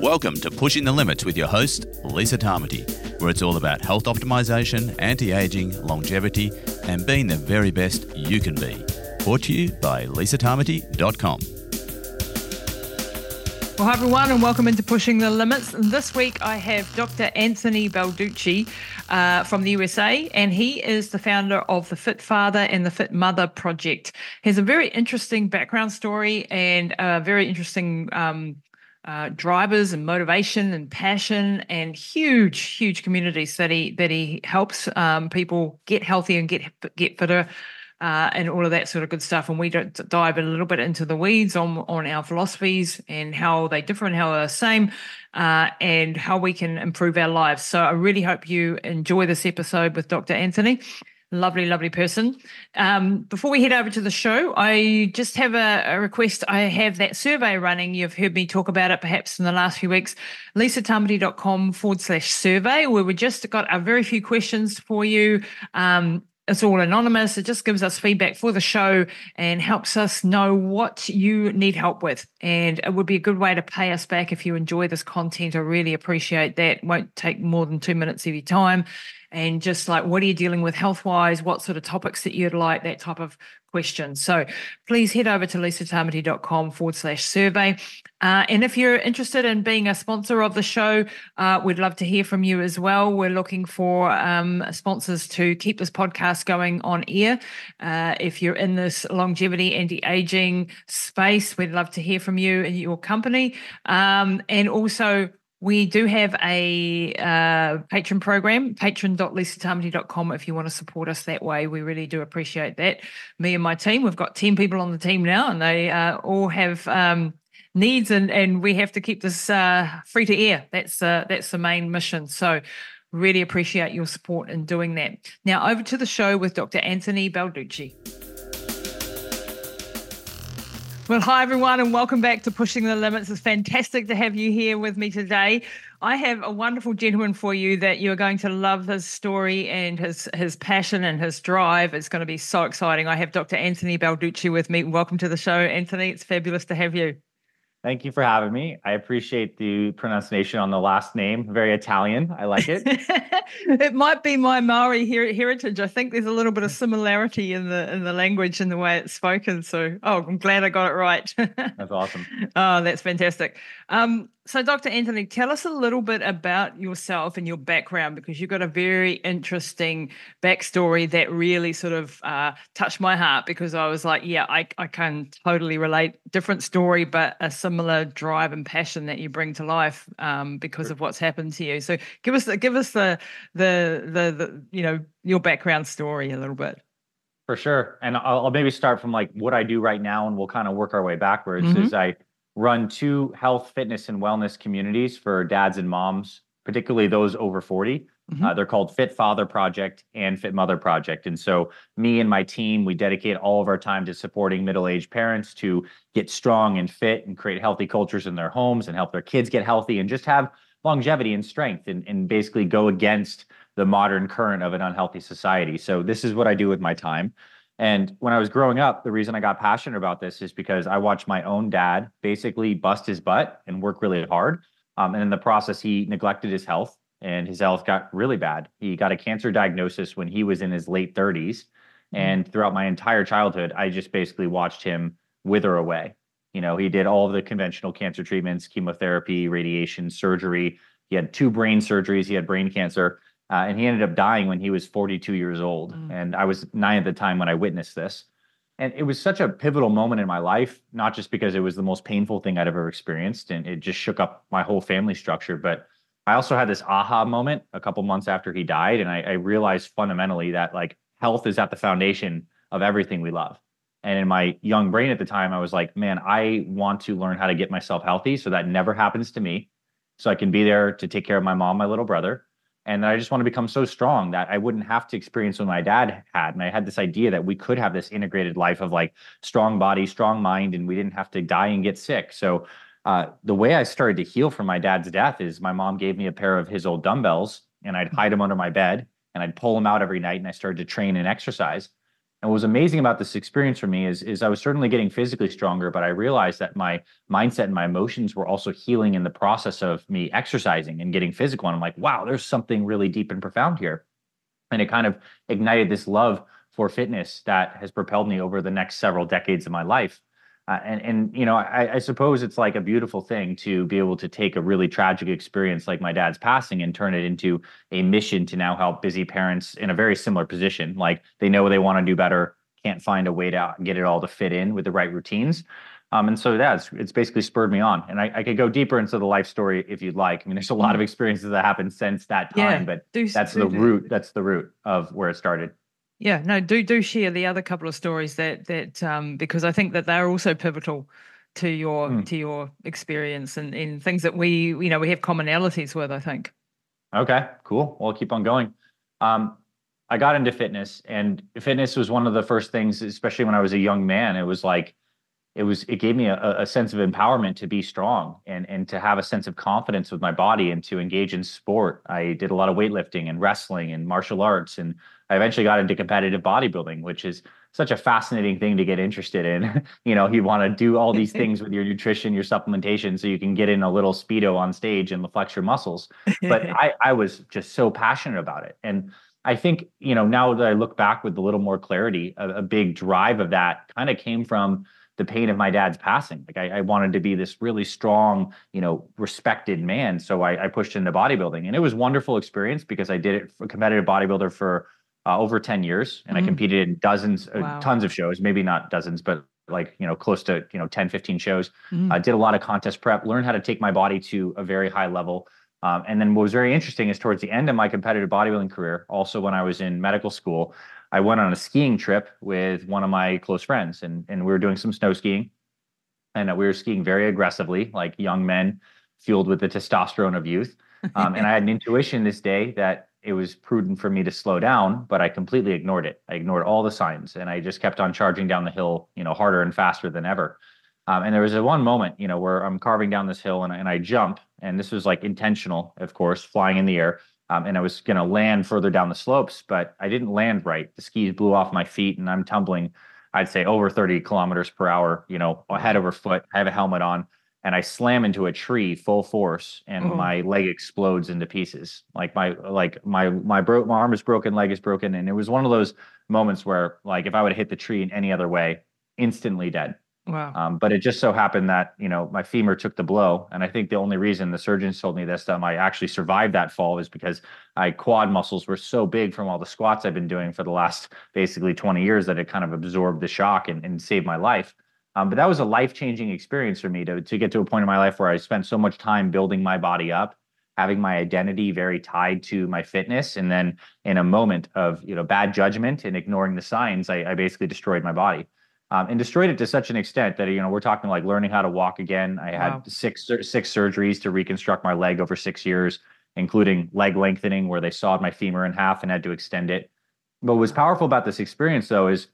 Welcome to Pushing the Limits with your host, Lisa Tamati, where it's all about health optimization, anti aging, longevity, and being the very best you can be. Brought to you by lisatamati.com. Well, hi everyone, and welcome into Pushing the Limits. This week I have Dr. Anthony Balduzzi uh, from the USA, and he is the founder of the Fit Father and the Fit Mother Project. He has a very interesting background story and a very interesting um, uh, drivers and motivation and passion and huge, huge communities that he that he helps um, people get healthy and get get fitter. Uh, and all of that sort of good stuff. And we dive a little bit into the weeds on on our philosophies and how they differ and how they're the same, uh, and how we can improve our lives. So I really hope you enjoy this episode with Dr. Anthony. Lovely, lovely person. Um, before we head over to the show, I just have a, a, request. I have that survey running. You've heard me talk about it perhaps in the last few weeks. lisatamati.com forward slash survey, where we just got a very few questions for you. Um, it's all anonymous. It just gives us feedback for the show and helps us know what you need help with. And it would be a good way to pay us back if you enjoy this content. I really appreciate that. Won't take more than two minutes of your time and just like what are you dealing with health wise what sort of topics that you'd like? That type of question. So please head over to lisatamati.com forward slash survey. Uh, and if you're interested in being a sponsor of the show uh, we'd love to hear from you as well. We're looking for um, sponsors to keep this podcast going on air. Uh, if you're in this longevity anti-aging space we'd love to hear from you and your company. Um, and also we do have a uh, patron program, patron.lisatamati.com if you want to support us that way. We really do appreciate that. Me and my team, we've got 10 people on the team now, and they uh, all have um, needs, and, and we have to keep this uh, free to air. That's, uh, that's the main mission. So, really appreciate your support in doing that. Now, over to the show with Dr. Anthony Balduzzi. Well, hi everyone, and welcome back to Pushing the Limits. It's fantastic to have you here with me today. I have a wonderful gentleman for you that you're going to love his story and his his passion and his drive. It's going to be so exciting. I have Dr. Anthony Balduzzi with me. Welcome to the show, Anthony. It's fabulous to have you. Thank you for having me. I appreciate the pronunciation on the last name. Very Italian. I like it. it might be my Maori her- heritage. I think there's a little bit of similarity in the in the language and the way it's spoken. So, oh, I'm glad I got it right. that's awesome. Oh, that's fantastic. Um, so, Dr. Anthony, tell us a little bit about yourself and your background because you've got a very interesting backstory that really sort of uh, touched my heart because I was like, yeah, I, I can totally relate. Different story, but a similar drive and passion that you bring to life um, because of what's happened to you. So, give us the, give us the, the the the you know your background story a little bit. For sure, and I'll, I'll maybe start from like what I do right now, and we'll kind of work our way backwards. Mm-hmm. Is I run two health, fitness, and wellness communities for dads and moms, particularly those over 40. Mm-hmm. Uh, they're called Fit Father Project and Fit Mother Project. And so, me and my team, we dedicate all of our time to supporting middle aged parents to get strong and fit and create healthy cultures in their homes and help their kids get healthy and just have longevity and strength and, and basically go against the modern current of an unhealthy society. So, this is what I do with my time. And when I was growing up, the reason I got passionate about this is because I watched my own dad basically bust his butt and work really hard. Um, and in the process, he neglected his health and his health got really bad. He got a cancer diagnosis when he was in his late 30s. Mm-hmm. And throughout my entire childhood, I just basically watched him wither away. You know, he did all the conventional cancer treatments, chemotherapy, radiation, surgery. He had two brain surgeries, he had brain cancer. Uh, and he ended up dying when he was 42 years old. Mm. And I was nine at the time when I witnessed this. And it was such a pivotal moment in my life, not just because it was the most painful thing I'd ever experienced and it just shook up my whole family structure. But I also had this aha moment a couple months after he died. And I, I realized fundamentally that like health is at the foundation of everything we love. And in my young brain at the time, I was like, man, I want to learn how to get myself healthy so that never happens to me. So I can be there to take care of my mom, my little brother, and I just want to become so strong that I wouldn't have to experience what my dad had. And I had this idea that we could have this integrated life of like strong body, strong mind, and we didn't have to die and get sick. So uh, the way I started to heal from my dad's death is my mom gave me a pair of his old dumbbells, and I'd hide them under my bed, and I'd pull them out every night, and I started to train and exercise. And what was amazing about this experience for me is, is I was certainly getting physically stronger, but I realized that my mindset and my emotions were also healing in the process of me exercising and getting physical. And I'm like, wow, there's something really deep and profound here. And it kind of ignited this love for fitness that has propelled me over the next several decades of my life. Uh, and and you know, I, I, suppose it's like a beautiful thing to be able to take a really tragic experience like my dad's passing and turn it into a mission to now help busy parents in a very similar position. Like they know they want to do better, can't find a way to get it all to fit in with the right routines. Um, and so that's it's, basically spurred me on. And I, I, could go deeper into the life story if you'd like. I mean, there's a lot of experiences that happened since that time, yeah, but that's the root. That's the root of where it started. Yeah, no, do do share the other couple of stories that that um, because I think that they're also pivotal to your mm. to your experience and in things that we you know we have commonalities with. I think. Okay, cool. Well, I'll keep on going. Um, I got into fitness, and fitness was one of the first things, especially when I was a young man. It was like it was it gave me a, a sense of empowerment to be strong and and to have a sense of confidence with my body and to engage in sport. I did a lot of weightlifting and wrestling and martial arts and I eventually got into competitive bodybuilding, which is such a fascinating thing to get interested in. you know, you want to do all these things with your nutrition, your supplementation, so you can get in a little speedo on stage and flex your muscles. But I, I was just so passionate about it. And I think, you know, now that I look back with a little more clarity, a, a big drive of that kind of came from the pain of my dad's passing. Like I, I, wanted to be this really strong, you know, respected man. So I, I pushed into bodybuilding, and it was wonderful experience because I did it for competitive bodybuilder for uh, over 10 years and mm-hmm. I competed in dozens, uh, wow. uh, tons of shows, maybe not dozens, but like, you know, close to, you know, 10, 15 shows. Mm-hmm. I did a lot of contest prep, learned how to take my body to a very high level. Um, and then what was very interesting is towards the end of my competitive bodybuilding career, also when I was in medical school, I went on a skiing trip with one of my close friends and, and we were doing some snow skiing and uh, we were skiing very aggressively, like young men fueled with the testosterone of youth. Um, and I had an intuition this day that it was prudent for me to slow down, but I completely ignored it. I ignored all the signs and I just kept on charging down the hill, you know, harder and faster than ever. Um, and there was a one moment, you know, where I'm carving down this hill and, and I jump, and this was like intentional, of course, flying in the air. Um, and I was going to land further down the slopes, but I didn't land right. The skis blew off my feet, and I'm tumbling. I'd say over 30 kilometers per hour, you know, head over foot. I have a helmet on and I slam into a tree full force and mm-hmm. my leg explodes into pieces. Like my like my my bro- my arm is broken, leg is broken, and it was one of those moments where like if I would have hit the tree in any other way, instantly dead. Wow. Um, but it just so happened that you know my femur took the blow, and I think the only reason the surgeons told me this time I actually survived that fall is because my quad muscles were so big from all the squats I've been doing for the last basically 20 years that it kind of absorbed the shock and, and saved my life. Um, but that was a life changing experience for me to, to get to a point in my life where I spent so much time building my body up, having my identity very tied to my fitness. And then in a moment of you know bad judgment and ignoring the signs, I, I basically destroyed my body. Um, and destroyed it to such an extent that you know we're talking like learning how to walk again. I had wow. six six surgeries to reconstruct my leg over six years, including leg lengthening, where they sawed my femur in half and had to extend it. But what was powerful about this experience, though, is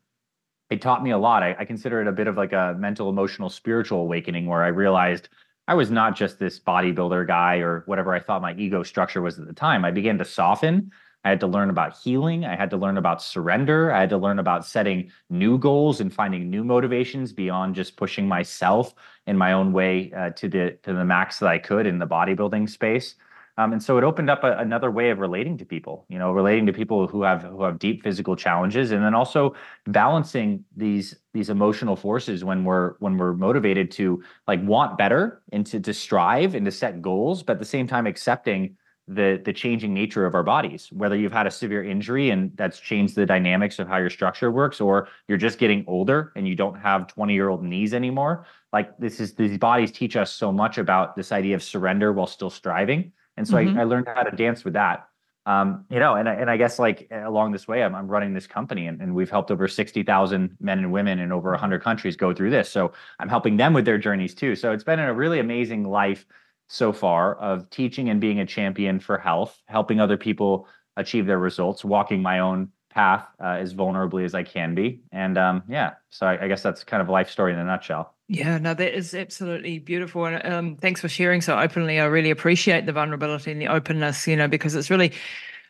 it taught me a lot. I, I, consider it a bit of like a mental, emotional, spiritual awakening where I realized I was not just this bodybuilder guy or whatever I thought my ego structure was at the time. I began to soften. I had to learn about healing. I had to learn about surrender. I had to learn about setting new goals and finding new motivations beyond just pushing myself in my own way uh, to the to the max that I could in the bodybuilding space. Um, and so it opened up a, another way of relating to people, you know, relating to people who have who have deep physical challenges, and then also balancing these these emotional forces when we're when we're motivated to like want better and to to strive and to set goals, but at the same time accepting the the changing nature of our bodies. Whether you've had a severe injury and that's changed the dynamics of how your structure works, or you're just getting older and you don't have 20 year old knees anymore. Like this is these bodies teach us so much about this idea of surrender while still striving and so mm-hmm. I, I, learned how to dance with that. Um, you know, and and I guess like along this way, I'm, I'm running this company, and, and we've helped over sixty thousand men and women in over hundred countries go through this. So I'm helping them with their journeys too. So it's been a really amazing life so far of teaching and being a champion for health, helping other people achieve their results, walking my own path uh, as vulnerably as I can be, and um, yeah. So I, I guess that's kind of life story in a nutshell. Yeah, no, that is absolutely beautiful. And um, thanks for sharing so openly. I really appreciate the vulnerability and the openness, you know, because it's really,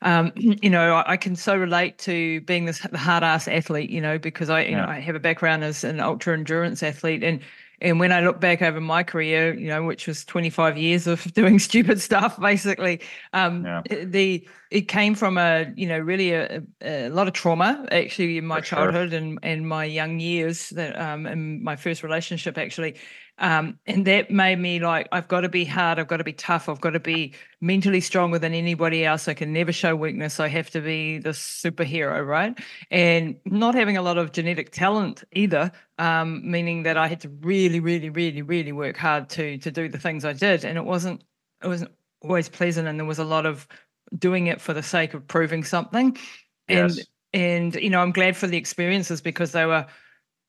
um, you know, I, I, can so relate to being this hard ass athlete, you know, because I, you yeah. know, I have a background as an ultra endurance athlete and and when I look back over my career, you know, which was 25 years of doing stupid stuff, basically, um, yeah. the it came from a, you know, really a, a lot of trauma actually in my For childhood sure. and and my young years that um, in my first relationship actually, um, and that made me like, I've got to be hard, I've got to be tough, I've got to be mentally stronger than anybody else. I can never show weakness. I have to be the superhero, right? And not having a lot of genetic talent either, um, meaning that I had to really, really, really, really work hard to to do the things I did. And it wasn't it wasn't always pleasant and there was a lot of doing it for the sake of proving something. Yes. And and you know, I'm glad for the experiences because they were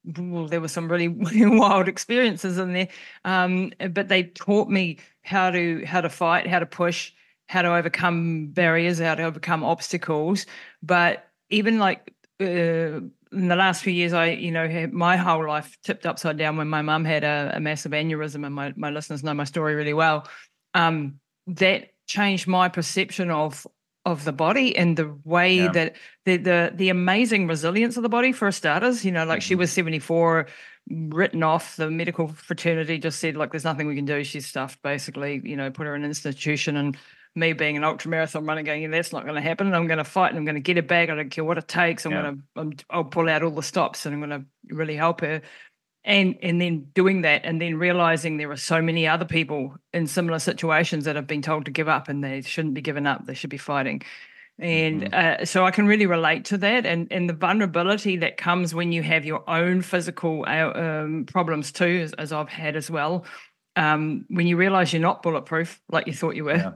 well, there were some really wild experiences in there, um, but they taught me how to how to fight, how to push, how to overcome barriers, how to overcome obstacles. But even like uh, in the last few years, I you know had my whole life tipped upside down when my mum had a, a, massive aneurysm, and my my listeners know my story really well. Um, that changed my perception of of the body and the way yeah. that the, the the amazing resilience of the body for starters you know like mm-hmm. she was 74 written off the medical fraternity just said like there's nothing we can do she's stuffed basically you know put her in an institution and me being an ultra marathon runner going, yeah, that's not going to happen. I'm going to fight and I'm going to get her back. I don't care what it takes. I'm yeah. going to, I'll pull out all the stops and I'm going to really help her and and then doing that and then realizing there are so many other people in similar situations that have been told to give up and they shouldn't be given up they should be fighting and mm-hmm. uh, so i can really relate to that and and the vulnerability that comes when you have your own physical uh, um, problems too as, as, i've had as well um, when you realize you're not bulletproof like you thought you were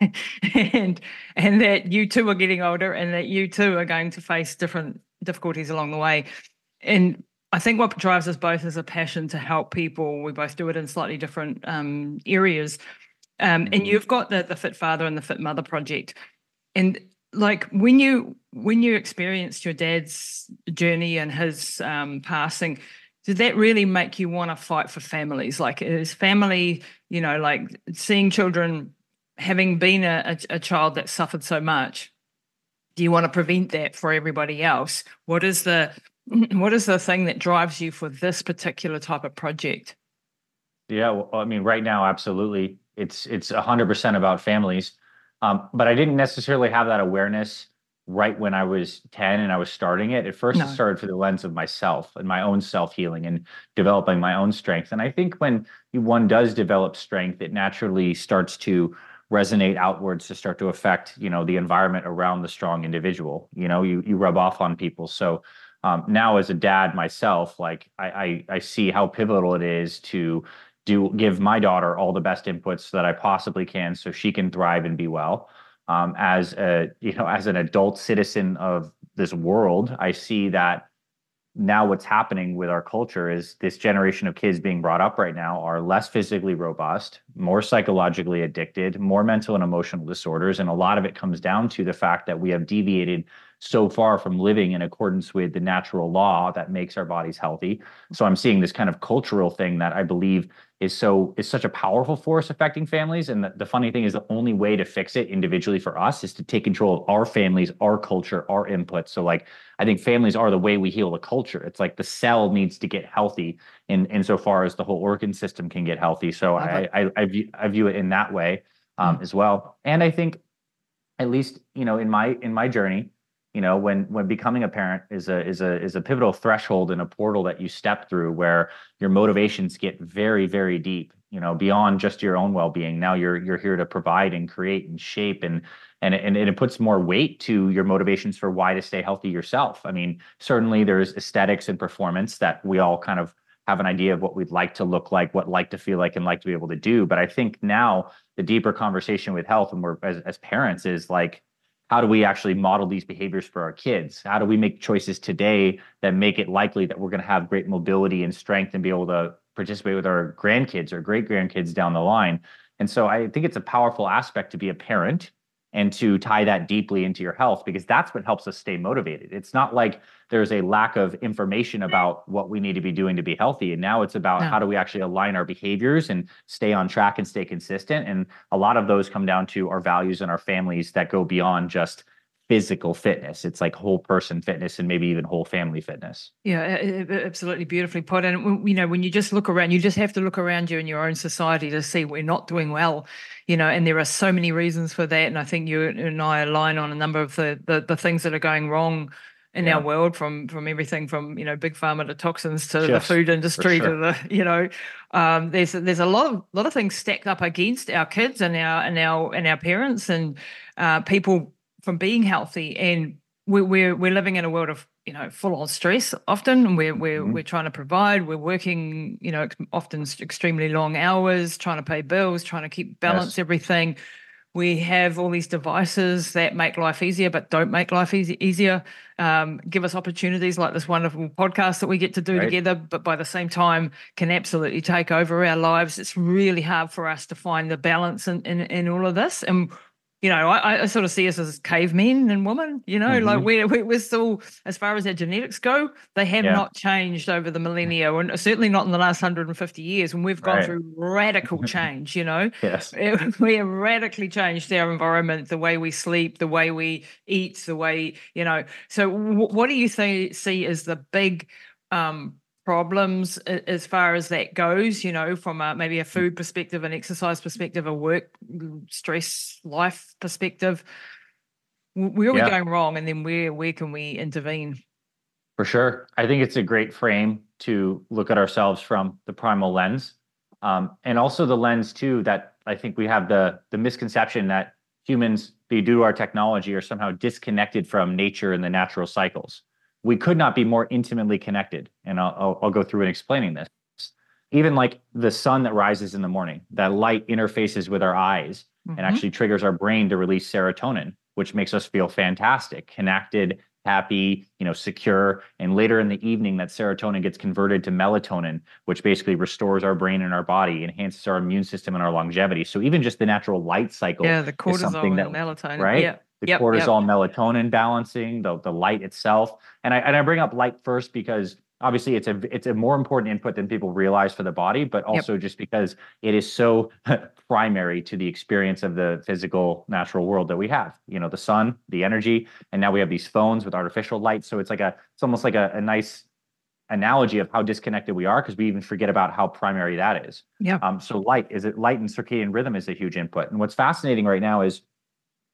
yeah. and and that you too are getting older and that you too are going to face different difficulties along the way and I think what drives us both is a passion to help people. We both do it in slightly different um, areas. Um, and mm-hmm. you've got the the Fit Father and the Fit Mother project. And like when you when you experienced your dad's journey and his um, passing, did that really make you want to fight for families? Like is family, you know, like seeing children having been a, a, a child that suffered so much, do you want to prevent that for everybody else? What is the what is the thing that drives you for this particular type of project? Yeah, well, I mean, right now, absolutely, it's it's a hundred percent about families. Um, but I didn't necessarily have that awareness right when I was 10 and I was starting it. At first, no. it started through the lens of myself and my own self healing and developing my own strength. And I think when one does develop strength, it naturally starts to resonate outwards to start to affect, you know, the environment around the strong individual. You know, you you rub off on people. So um, now as a dad myself, like I, I, I see how pivotal it is to do give my daughter all the best inputs that I possibly can so she can thrive and be well. Um, as a you know as an adult citizen of this world, I see that now what's happening with our culture is this generation of kids being brought up right now are less physically robust, more psychologically addicted, more mental and emotional disorders. And a lot of it comes down to the fact that we have deviated so far from living in accordance with the natural law that makes our bodies healthy. So I'm seeing this kind of cultural thing that I believe is so is such a powerful force affecting families. And the, the funny thing is the only way to fix it individually for us is to take control of our families, our culture, our input. So like I think families are the way we heal the culture. It's like the cell needs to get healthy in insofar as the whole organ system can get healthy. So I, I, I, view, I view it in that way um, mm-hmm. as well. And I think at least, you know, in my in my journey, you know when when becoming a parent is a is a is a pivotal threshold and a portal that you step through where your motivations get very very deep you know beyond just your own well-being. Now you're you're here to provide and create and shape and and and it puts more weight to your motivations for why to stay healthy yourself. I mean certainly there's aesthetics and performance that we all kind of have an idea of what we'd like to look like what like to feel like and like to be able to do. But i think now the deeper conversation with health and we're as, as parents is like how do we actually model these behaviors for our kids? How do we make choices today that make it likely that we're going to have great mobility and strength and be able to participate with our grandkids or great grandkids down the line? And so I think it's a powerful aspect to be a parent and to tie that deeply into your health because that's what helps us stay motivated. It's not like there's a lack of information about what we need to be doing to be healthy. And now it's about how do we actually align our behaviors and stay on track and stay consistent. And a lot of those come down to our values and our families that go beyond just physical fitness. It's like whole person fitness and maybe even whole family fitness. Yeah, absolutely beautifully put. And you know, when you just look around, you just have to look around you in your own society to see we're not doing well. You know, and there are so many reasons for that. And I think you and I align on a number of the the, the things that are going wrong in yeah. our world from from everything from you know big pharma to toxins to the food industry sure. to the you know um, there's there's a lot of lot of things stacked up against our kids and our and our and our parents and uh, people from being healthy and we're, we're we're living in a world of you know full on stress often we're we're mm-hmm. we're trying to provide we're working you know often extremely long hours trying to pay bills trying to keep balance yes. everything we have all these devices that make life easier but don't make life easy, easier um, give us opportunities like this wonderful podcast that we get to do right. together but by the same time can absolutely take over our lives it's really hard for us to find the balance in, in, in all of this and you know, I, I, sort of see us as cavemen and women, you know, mm-hmm. like we're, we're still, as far as our genetics go, they have yeah. not changed over the millennia and certainly not in the last 150 years. And we've gone right. through radical change, you know. yes. We have radically changed our environment, the way we sleep, the way we eat, the way, you know. So, w- what do you th- see as the big um, problems as far as that goes you know from a, maybe a food perspective an exercise perspective a work stress life perspective where are yeah. we going wrong and then where where can we intervene? For sure. I think it's a great frame to look at ourselves from the primal lens. Um, and also the lens too that i think we have the the misconception that humans due to our technology are somehow disconnected from nature and the natural cycles we could not be more intimately connected. And I'll, I'll, I'll go through and explaining this. Even like the sun that rises in the morning, that light interfaces with our eyes mm-hmm. and actually triggers our brain to release serotonin, which makes us feel fantastic, connected, happy, you know, secure. And later in the evening, that serotonin gets converted to melatonin, which basically restores our brain and our body, enhances our immune system and our longevity. So even just the natural light cycle, yeah, the cortisol that, melatonin, right? Yeah the yep, cortisol yep. melatonin balancing, the, the light itself. And I and I bring up light first because obviously it's a it's a more important input than people realize for the body, but also yep. just because it is so primary to the experience of the physical natural world that we have. You know, the sun, the energy, and now we have these phones with artificial light. So it's like a it's almost like a, a nice analogy of how disconnected we are because we even forget about how primary that is. Yeah. Um, so light is it light and circadian rhythm is a huge input. And what's fascinating right now is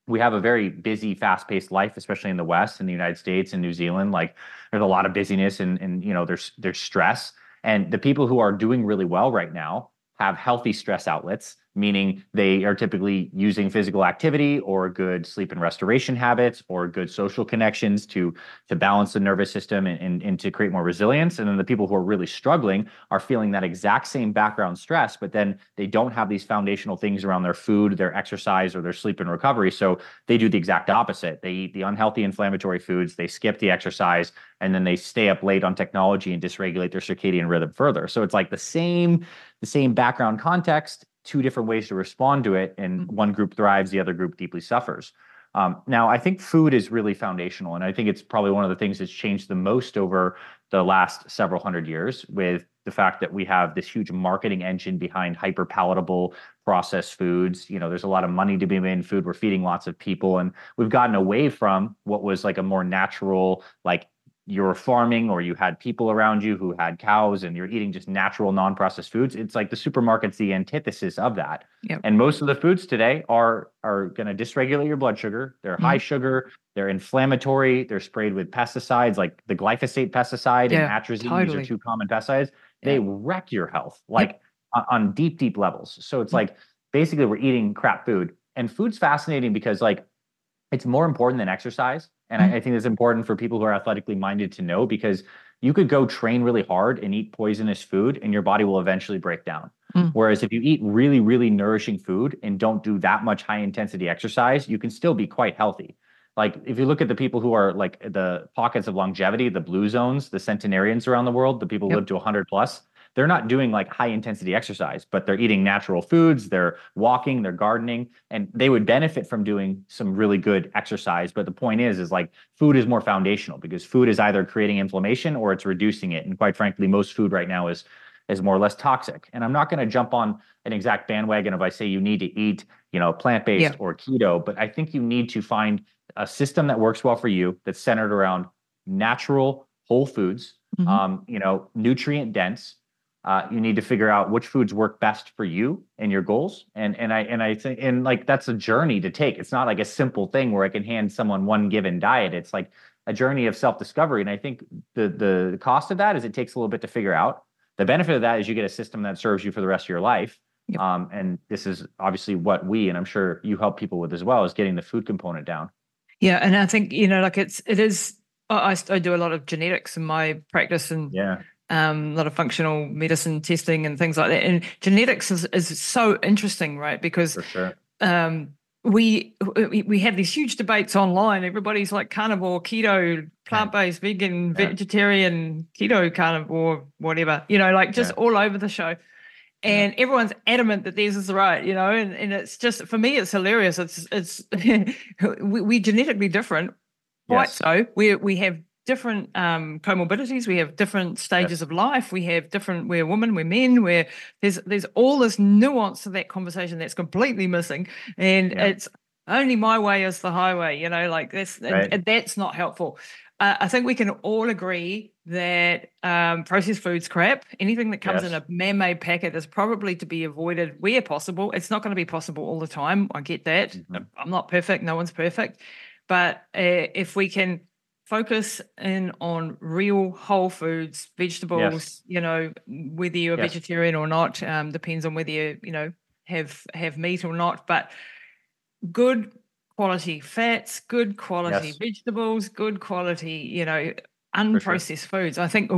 we have a very busy, fast-paced life, especially in the West, in the United States and New Zealand. Like there's a lot of busyness and and you know there's there's stress. And the people who are doing really well right now have healthy stress outlets meaning they are typically using physical activity or good sleep and restoration habits or good social connections to to balance the nervous system and, and, and, to create more resilience. And then the people who are really struggling are feeling that exact same background stress but then they don't have these foundational things around their food their exercise or their sleep and recovery. So they do the exact opposite. They eat the unhealthy inflammatory foods they skip the exercise and then they stay up late on technology and dysregulate their circadian rhythm further. So it's like the same the same background context two different ways to respond to it, and mm-hmm. one group thrives, the other group deeply suffers. Um, now, I think food is really foundational, and I think it's probably one of the things that's changed the most over the last several hundred years with the fact that we have this huge marketing engine behind hyper palatable processed foods. You know, there's a lot of money to be made in food. We're feeding lots of people, and we've gotten away from what was like a more natural, like you are farming or you had people around you who had cows and you're eating just natural non-processed foods it's like the supermarket's the antithesis of that yep. and most of the foods today are are going to dysregulate your blood sugar they're mm-hmm. high sugar they're inflammatory they're sprayed with pesticides like the glyphosate pesticide yeah, and atrazine totally. these are two common pesticides they yeah. wreck your health like yep. on deep deep levels so it's like basically we're eating crap food and food's fascinating because like it's more important than exercise and. I, I think it's important for people who are athletically minded to know because you could go train really hard and eat poisonous food and your body will eventually break down. Mm. Whereas if you eat really, really nourishing food and don't do that much high intensity exercise, you can still be quite healthy. Like if you look at the people who are like the pockets of longevity, the blue zones, the centenarians around the world, the people yep. who live to 100 plus, they're not doing like high intensity exercise, but they're eating natural foods, they're walking, they're gardening, and they would benefit from doing some really good exercise. But the point is, is like food is more foundational because food is either creating inflammation or it's reducing it. And quite frankly, most food right now is is more or less toxic. And I'm not going to jump on an exact bandwagon if I say you need to eat, you know, plant-based yeah. or keto, but I think you need to find a system that works well for you that's centered around natural whole foods, mm-hmm. um, you know, nutrient dense. Uh, you need to figure out which foods work best for you and your goals. And and I and I think and like that's a journey to take. It's not like a simple thing where I can hand someone one given diet. It's like a journey of self-discovery. And I think the the cost of that is it takes a little bit to figure out. The benefit of that is you get a system that serves you for the rest of your life. Yep. Um, and this is obviously what we and I'm sure you help people with as well is getting the food component down. Yeah, and I think you know, like it's it is. I, I do a lot of genetics in my practice, and yeah, um, a lot of functional medicine testing and things like that. And genetics is is so interesting, right? Because sure. um, we we have these huge debates online. Everybody's like carnivore, keto, plant based, yeah. vegan, yeah. vegetarian, keto, carnivore, whatever. You know, like just yeah. all over the show. And everyone's adamant that theirs is right, you know, and, and it's just for me, it's hilarious. It's it's we, we genetically different, quite yes. so. We we have different um, comorbidities. We have different stages yes. of life. We have different. We're women. We're men. We're there's there's all this nuance to that conversation that's completely missing, and yeah. it's only my way is the highway. You know, like that's right. and, and that's not helpful. Uh, I think we can all agree that um, processed foods crap. Anything that comes yes. in a man-made packet is probably to be avoided where possible. It's not going to be possible all the time. I get that. Mm-hmm. I'm not perfect. No one's perfect. But uh, if we can focus in on real whole foods, vegetables, yes. you know, whether you're yes. a vegetarian or not, um, depends on whether you, you know, have have meat or not, but good quality fats, good quality yes. vegetables, good quality, you know, unprocessed sure. foods. I think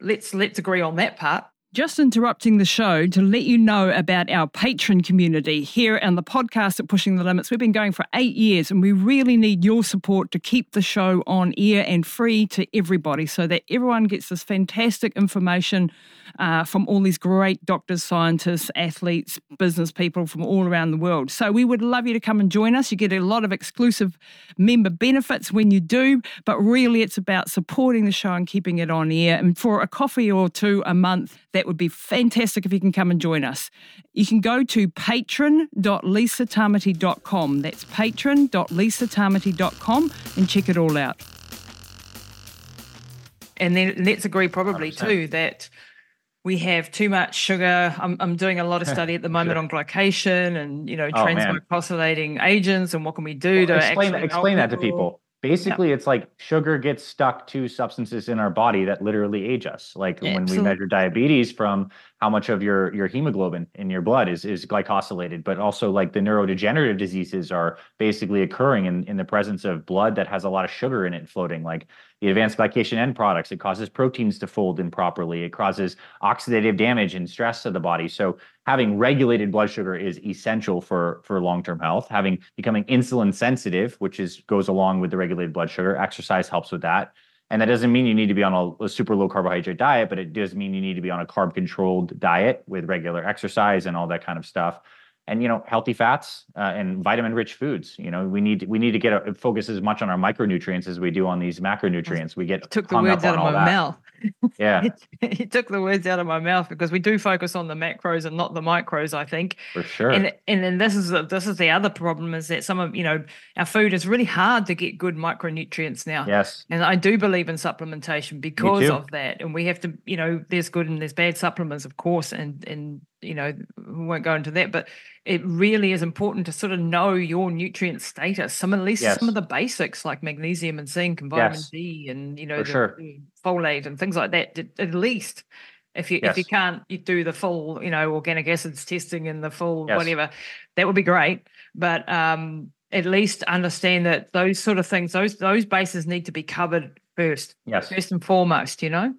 let's let's agree on that part. Just interrupting the show to let you know about our patron community here on the podcast at Pushing the Limits. We've been going for eight years and we really need your support to keep the show on air and free to everybody so that everyone gets this fantastic information uh, from all these great doctors, scientists, athletes, business people from all around the world. So we would love you to come and join us. You get a lot of exclusive member benefits when you do, but really it's about supporting the show and keeping it on air. And for a coffee or two a month, that would be fantastic if you can come and join us. You can go to patron.lisatamati.com. That's patron.lisatamati.com and check it all out. And then let's agree probably 100%. too that we have too much sugar. I'm, I'm doing a lot of study at the moment on glycation and you know oh, transglycosylating agents and what can we do well, to explain that, explain that to people. Basically, it's like sugar gets stuck to substances in our body that literally age us. Like when we measure diabetes from how much of your your hemoglobin in your blood is is glycosylated, but also like the neurodegenerative diseases are basically occurring in in the presence of blood that has a lot of sugar in it floating. Like the advanced glycation end products. It causes proteins to fold improperly. It causes oxidative damage and stress to the body. So having regulated blood sugar is essential for for long-term health. Having becoming insulin sensitive, which is goes along with the regulated blood sugar, exercise helps with that. And that doesn't mean you need to be on a, a super low carbohydrate diet, but it does mean you need to be on a carb controlled diet with regular exercise and all that kind of stuff and you know healthy fats uh, and vitamin rich foods. You know we need we need to get a, focus as much on our micronutrients as we do on these macronutrients. We get took the words out of my that. mouth. Yeah. It, took the words out of my mouth because we do focus on the macros and not the micros i think. For sure. And and then this is this is the other problem is that some of you know our food is really hard to get good micronutrients now. Yes. And i do believe in supplementation because of that. And we have to you know there's good and there's bad supplements of course and and you know we won't go into that but it really is important to sort of know your nutrient status some at least yes. some of the basics like magnesium and zinc and vitamin yes. d and you know the, sure. folate and things like that at least if you yes. if you can't you do the full you know organic acids testing and the full whatever that would be great but um at least understand that those sort of things those those bases need to be covered first yes first and foremost you know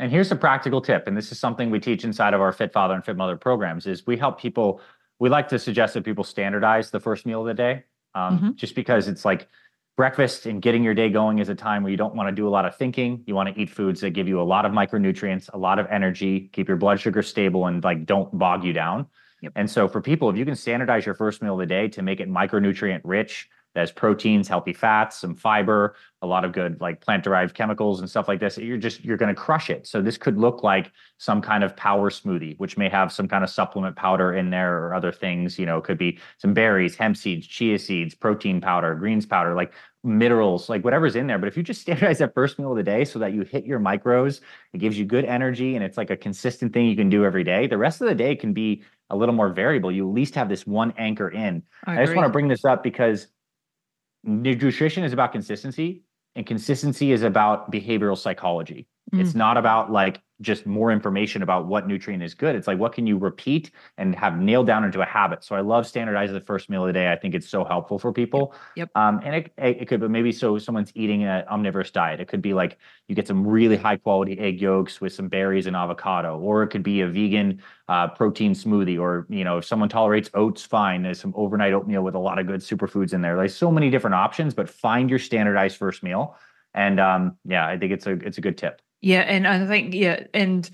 and here's a practical tip, and this is something we teach inside of our Fit Father and Fit Mother programs: is we help people. We like to suggest that people standardize the first meal of the day, um, mm-hmm. just because it's like breakfast and getting your day going is a time where you don't want to do a lot of thinking. You want to eat foods that give you a lot of micronutrients, a lot of energy, keep your blood sugar stable, and like don't bog you down. Yep. And so for people, if you can standardize your first meal of the day to make it micronutrient rich, that has proteins, healthy fats, some fiber, a lot of good like plant derived chemicals and stuff like this. You're just you're going to crush it. So this could look like some kind of power smoothie, which may have some kind of supplement powder in there or other things. You know, it could be some berries, hemp seeds, chia seeds, protein powder, greens powder, like minerals, like whatever's in there. But if you just standardize that first meal of the day so that you hit your micros, it gives you good energy and it's like a consistent thing you can do every day. The rest of the day can be a little more variable. You at least have this one anchor in. I, I just want to bring this up because nutrition is about consistency and consistency is about behavioral psychology. Mm. It's not about like just more information about what nutrient is good. It's like what can you repeat and have nailed down into a habit. So I love standardizing the first meal of the day. I think it's so helpful for people. Yep. yep. Um, and it, it could, but maybe so someone's eating an omnivorous diet. It could be like you get some really high quality egg yolks with some berries and avocado, or it could be a vegan uh, protein smoothie, or you know if someone tolerates oats, fine. There's some overnight oatmeal with a lot of good superfoods in there. Like so many different options, but find your standardized first meal. And um, yeah, I think it's a it's a good tip. Yeah, and I think yeah, and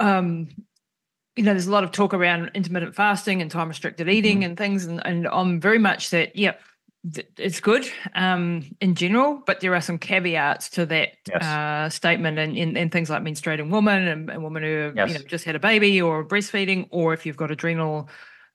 um, you know, there's a lot of talk around intermittent fasting and time restricted eating mm-hmm. and things, and and I'm very much that. Yeah, it's good um, in general, but there are some caveats to that yes. uh, statement, and, and, and things like menstruating women and, and women who yes. you know just had a baby or breastfeeding, or if you've got adrenal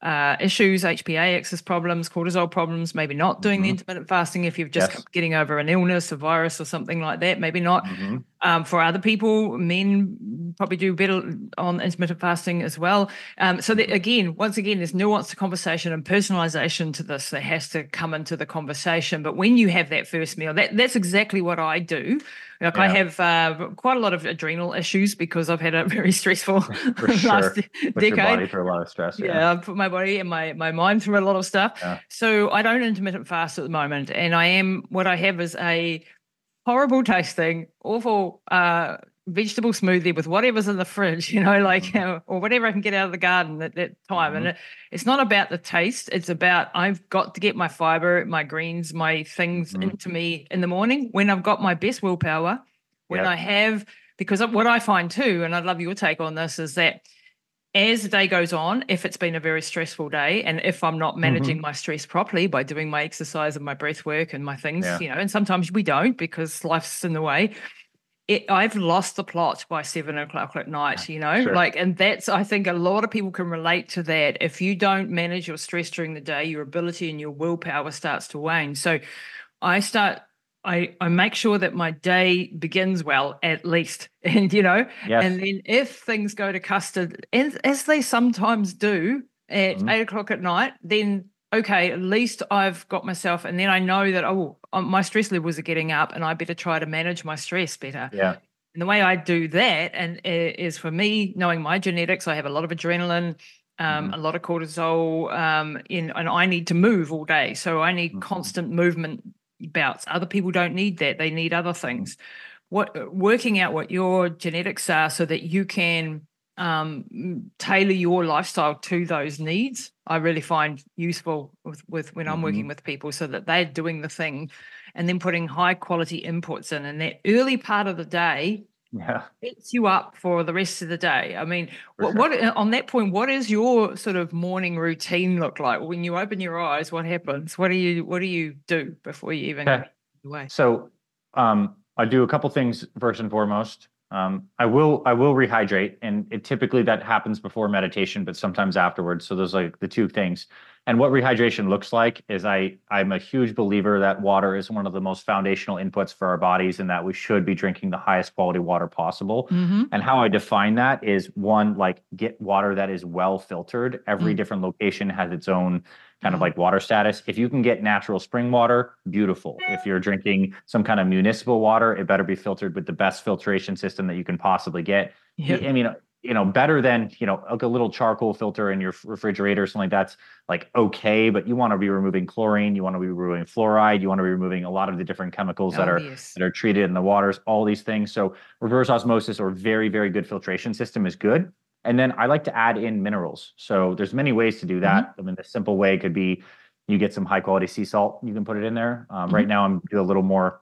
uh, issues, HPA axis problems, cortisol problems, maybe not doing mm-hmm. the intermittent fasting if you're just yes. getting over an illness, a virus, or something like that. Maybe not. Mm-hmm. Um, for other people, men probably do better on intermittent fasting as well. Um, so that, mm-hmm. again, once again, there's nuance to conversation and personalization to this that has to come into the conversation. But when you have that first meal, that, that's exactly what I do. Like yeah. I have uh, quite a lot of adrenal issues because I've had a very stressful last sure. decade. Put your body through a lot of stress. Yeah. yeah, I put my body and my my mind through a lot of stuff. Yeah. So I don't intermittent fast at the moment, and I am what I have is a horrible tasting, awful uh, vegetable smoothie with whatever's in the fridge, you know, like mm-hmm. or whatever I can get out of the garden at that time. Mm-hmm. And it, it's not about the taste; it's about I've got to get my fiber, my greens, my things mm-hmm. into me in the morning when I've got my best willpower. When yep. I have, because what I find too, and I'd love your take on this, is that as the day goes on, if it's been a very stressful day, and if I'm not managing mm-hmm. my stress properly by doing my exercise and my breath work and my things, yeah. you know, and sometimes we don't because life's in the way. It, I've lost the plot by seven o'clock at night, you know, sure. like, and that's, I think a lot of people can relate to that. If you don't manage your stress during the day, your ability and your willpower starts to wane. So I start I, I make sure that my day begins well at least and you know yes. and then if things go to custard and as they sometimes do at mm-hmm. eight o'clock at night then okay at least i've got myself and then i know that oh um, my stress levels are getting up and i better try to manage my stress better yeah and the way i do that and is for me knowing my genetics i have a lot of adrenaline um, mm-hmm. a lot of cortisol um, in, and I need to move all day. So I need mm-hmm. constant movement bouts. Other people don't need that; they need other things. What working out what your genetics are so that you can um, tailor your lifestyle to those needs. I really find useful with, with when I'm mm-hmm. working with people so that they're doing the thing and then putting high quality inputs in. And that early part of the day yeah sets you up for the rest of the day i mean what, sure. what, on that point what is your sort of morning routine look like when you open your eyes what happens what do you what do you do before you even okay. go away so um, i do a couple things first and foremost um, I will I will rehydrate, and it typically that happens before meditation, but sometimes afterwards. So those like the two things. And what rehydration looks like is I I'm a huge believer that water is one of the most foundational inputs for our bodies, and that we should be drinking the highest quality water possible. Mm-hmm. And how I define that is one like get water that is well filtered. Every mm-hmm. different location has its own kind of like water status. If you can get natural spring water, beautiful. If you're drinking some kind of municipal water, it better be filtered with the best filtration system that you can possibly get. Yep. I mean, you know, better than, you know, like a little charcoal filter in your refrigerator, something like that's like okay, but you want to be removing chlorine, you want to be removing fluoride, you want to be removing a lot of the different chemicals that are that are treated in the waters, all these things. So reverse osmosis or very, very good filtration system is good. And then I like to add in minerals. So there's many ways to do that. Mm-hmm. I mean, the simple way could be You get some high quality sea salt. You can put it in there. Um, Mm-hmm. Right now, I'm doing a little more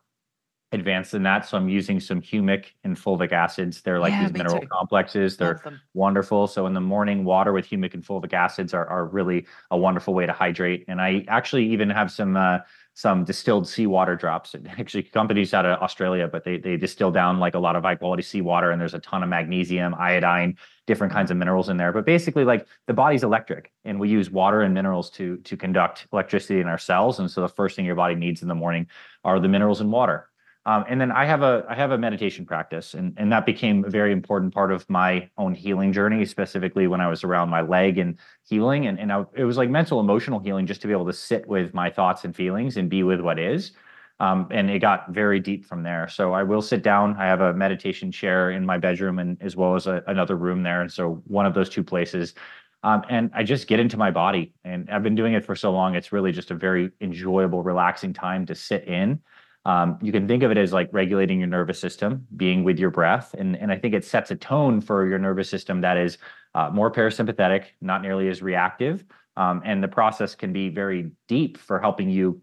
advanced than that, so I'm using some humic and fulvic acids. They're like Yeah, these mineral too. complexes. They're wonderful. So in the morning, water with humic and fulvic acids are, are really a wonderful way to hydrate. And I actually even have some uh, some distilled seawater drops. Actually, companies out of Australia, but they they distill down like a lot of high quality seawater, and there's a ton of magnesium, iodine, different kinds of minerals in there. But basically, like the body's electric, and we use water and minerals to to conduct electricity in our cells. And so the first thing your body needs in the morning are the minerals and water. Um, and then I have a I have a meditation practice, and and that became a very important part of my own healing journey, specifically when I was around my leg and healing, and and I, it was like mental emotional healing, just to be able to sit with my thoughts and feelings and be with what is. Um, and it got very deep from there. So I will sit down. I have a meditation chair in my bedroom, and as well as a, another room there. And so one of those two places. Um, and I just get into my body, and I've been doing it for so long. It's really just a very enjoyable, relaxing time to sit in. Um, you can think of it as like regulating your nervous system, being with your breath, and I think it sets a tone for your nervous system that is uh, more parasympathetic, not nearly as reactive, um, and the process can be very deep for helping you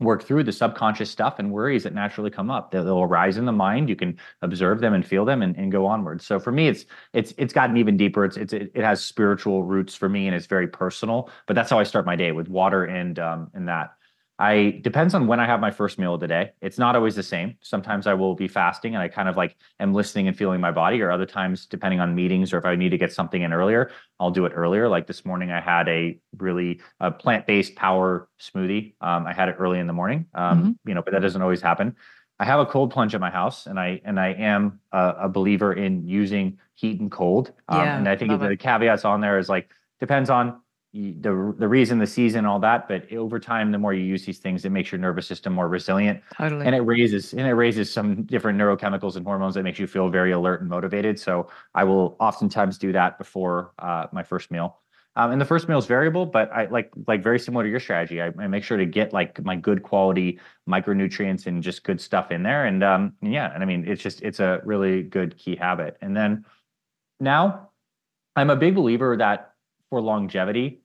work through the subconscious stuff and worries that naturally come up. They'll, arise in the mind. You can observe them and feel them and, and go onward. So for me, it's it's it's gotten even deeper. It's it's it has spiritual roots for me and it's very personal. But that's how I start my day with water and um and that. I depends on when I have my first meal of the day. It's not always the same. Sometimes I will be fasting and I kind of like am listening and feeling my body, or other times, depending on meetings or if I need to get something in earlier, I'll do it earlier. Like this morning, I had a really uh, plant-based power smoothie. Um, I had it early in the morning, um, you know, but that doesn't always happen. I have a cold plunge at my house, and I and I am a, a believer in using heat and cold. Um, Yeah, and I think the it. caveats on there is like depends on the the reason, the season, all that. But over time, the more you use these things, it makes your nervous system more resilient. Totally. and it raises and it raises some different neurochemicals and hormones that makes you feel very alert and motivated. So i will oftentimes do that before uh, my first meal. Um, and the first meal is variable but i like like very similar to your strategy. I, I make sure to get like my good quality micronutrients and just good stuff in there. And um yeah and i mean it's just it's a really good key habit. And then now i'm a big believer that for longevity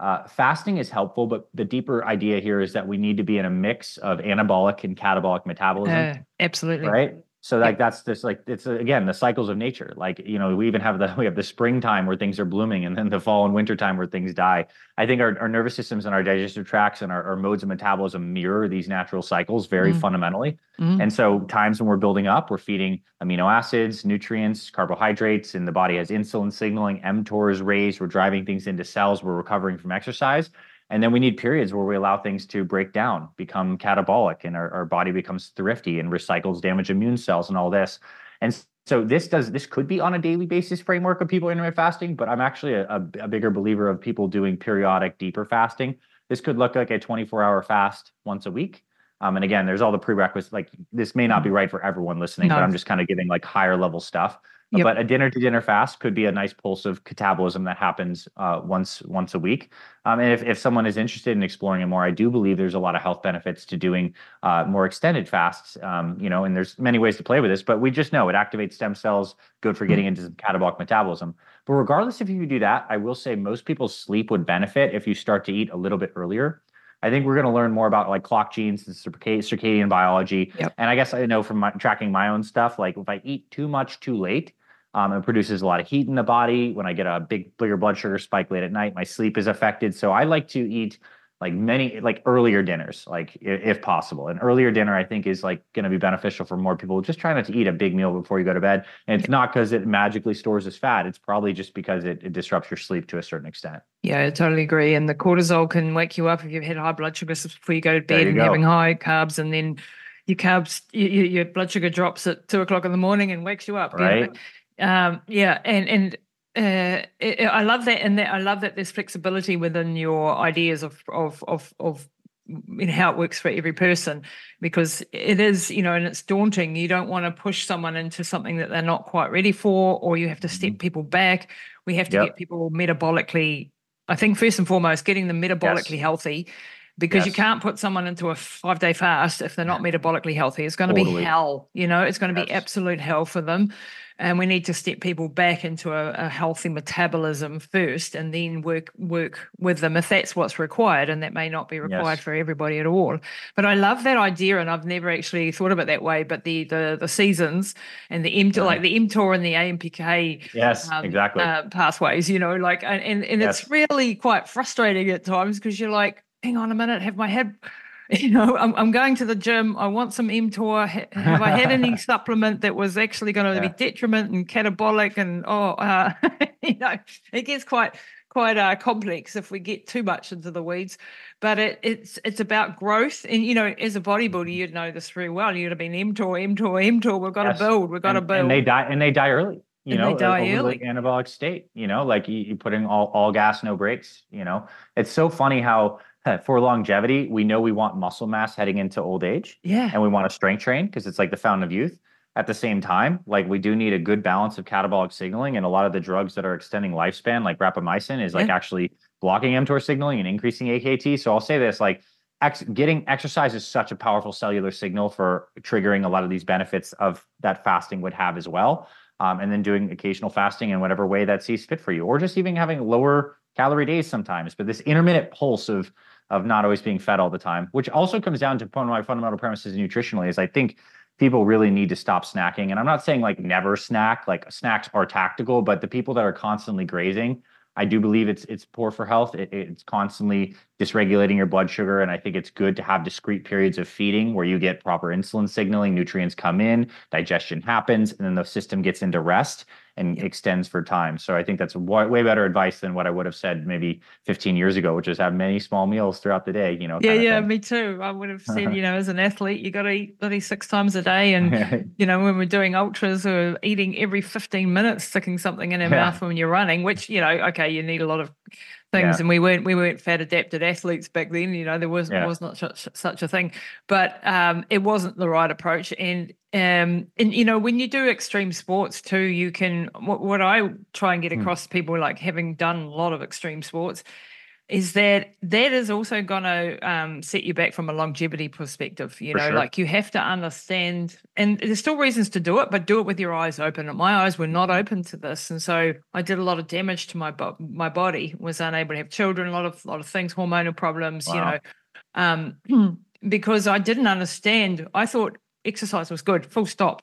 uh, fasting is helpful, but the deeper idea here is that we need to be in a mix of anabolic and catabolic metabolism, Uh, absolutely. right? So like that's just like it's again the cycles of nature. Like you know we even have the we have the springtime where things are blooming, and then the fall and winter time where things die. I think our, our nervous systems and our digestive tracts and our, our modes of metabolism mirror these natural cycles very Mm. fundamentally. Mhm. And so times when we're building up, we're feeding amino acids, nutrients, carbohydrates, and the body has insulin signaling, mTOR is raised, we're driving things into cells, we're recovering from exercise. And then we need periods where we allow things to break down, become catabolic, and our, our body becomes thrifty and recycles damaged immune cells and all this. And so this does this could be on a daily basis framework of people intermittent fasting, but I'm actually a, a, bigger believer of people doing periodic deeper fasting. This could look like a 24 hour fast once a week. Um, and again, there's all the prerequisites. Like this may not be right for everyone listening, but I'm just kind of giving like higher level stuff. Yep. But a dinner to dinner fast could be a nice pulse of catabolism that happens uh, once once a week. Um, and if, if someone is interested in exploring it more, I do believe there's a lot of health benefits to doing uh, more extended fasts. Um, you know, and there's many ways to play with this, but we just know it activates stem cells, good for getting into some catabolic metabolism. But regardless if you do that, I will say most people's sleep would benefit if you start to eat a little bit earlier. I think we're going to learn more about like clock genes and circadian biology. Yep. And I guess I know from my, tracking my own stuff, like if I eat too much too late, um, it produces a lot of heat in the body. When I get a big, bigger blood sugar spike late at night, my sleep is affected. So I like to eat like many, like earlier dinners, like if possible. An earlier dinner, I think, is like going to be beneficial for more people. Just try not to eat a big meal before you go to bed. And it's not because it magically stores as fat. It's probably just because it, it disrupts your sleep to a certain extent. Yeah, I totally agree. And the cortisol can wake you up if you've had high blood sugar before you go to bed and go. having high carbs, and then your carbs, your, your blood sugar drops at two o'clock in the morning and wakes you up. you know? Um, yeah, and and uh, it, I love that, and that I love that there's flexibility within your ideas of of of of how it works for every person because it is you know and it's daunting. You don't want to push someone into something that they're not quite ready for or you have to step people back. We have to Yep. get people metabolically i think first and foremost getting them metabolically healthy because you can't put someone into a five day fast if they're not metabolically healthy. It's going to be hell, you know, it's going to be absolute hell for them. And we need to step people back into a, a healthy metabolism first and then work work with them if that's what's required. And that may not be required Yes. for everybody at all. But I love that idea and I've never actually thought of it that way. But the the the seasons and the M Right. like the mTOR and the AMPK Yes, um, exactly. uh, pathways, you know, like, and, and, and Yes. it's really quite frustrating at times because you're like, hang on a minute, have my head, you know, I'm, I'm going to the gym. I want some mTOR. Ha- Have I had any supplement that was actually going to Yeah. be detriment and catabolic? And, oh, uh, you know, it gets quite, quite uh, complex if we get too much into the weeds. But it, it's it's about growth, and you know, as a bodybuilder, you'd know this very well. You'd have been mTOR, mTOR, mTOR. We've got Yes. to build. We've got to and, build. and they die and they die early you And they know die early. anabolic state you know like you, you putting all, all gas no brakes you know it's so funny how for longevity we know we want muscle mass heading into old age yeah, and we want to strength train because it's like the fountain of youth at the same time like we do need a good balance of catabolic signaling and a lot of the drugs that are extending lifespan like rapamycin is like Yeah. actually blocking mTOR signaling and increasing AKT so I'll say this like ex- getting exercise is such a powerful cellular signal for triggering a lot of these benefits of that fasting would have as well. Um, and then doing occasional fasting in whatever way that sees fit for you, or just even having lower calorie days sometimes. But this intermittent pulse of of not always being fed all the time, which also comes down to one of my fundamental premises nutritionally, is I think people really need to stop snacking. And I'm not saying like never snack, like snacks are tactical, but the people that are constantly grazing, I do believe it's it's poor for health. It, it's constantly dysregulating your blood sugar, and I think it's good to have discrete periods of feeding where you get proper insulin signaling, nutrients come in, digestion happens, and then the system gets into rest and extends for time. So I think that's wa- way better advice than what I would have said maybe 15 years ago, which is have many small meals throughout the day. You know. yeah, yeah, me too. I would have said, you know, as an athlete, you got to eat bloody six times a day, and you know, when we're doing ultras or eating every 15 minutes, sticking something in our Yeah. mouth when you're running, which, you know, okay, you need a lot of things. Yeah. And we weren't, we weren't fat adapted athletes back then, you know, there was, Yeah. was not such, such a thing, but um, it wasn't the right approach. And, um, and, you know, when you do extreme sports too, you can, what, what I try and get Hmm. across to people, like having done a lot of extreme sports, is that that is also going to um, set you back from a longevity perspective. You For know, sure. like you have to understand, and there's still reasons to do it, but do it with your eyes open. And my eyes were not open to this, and so I did a lot of damage to my bo- my body. Was unable to have children, a lot of lot of things, hormonal problems. You know, um, because I didn't understand. I thought exercise was good. Full stop.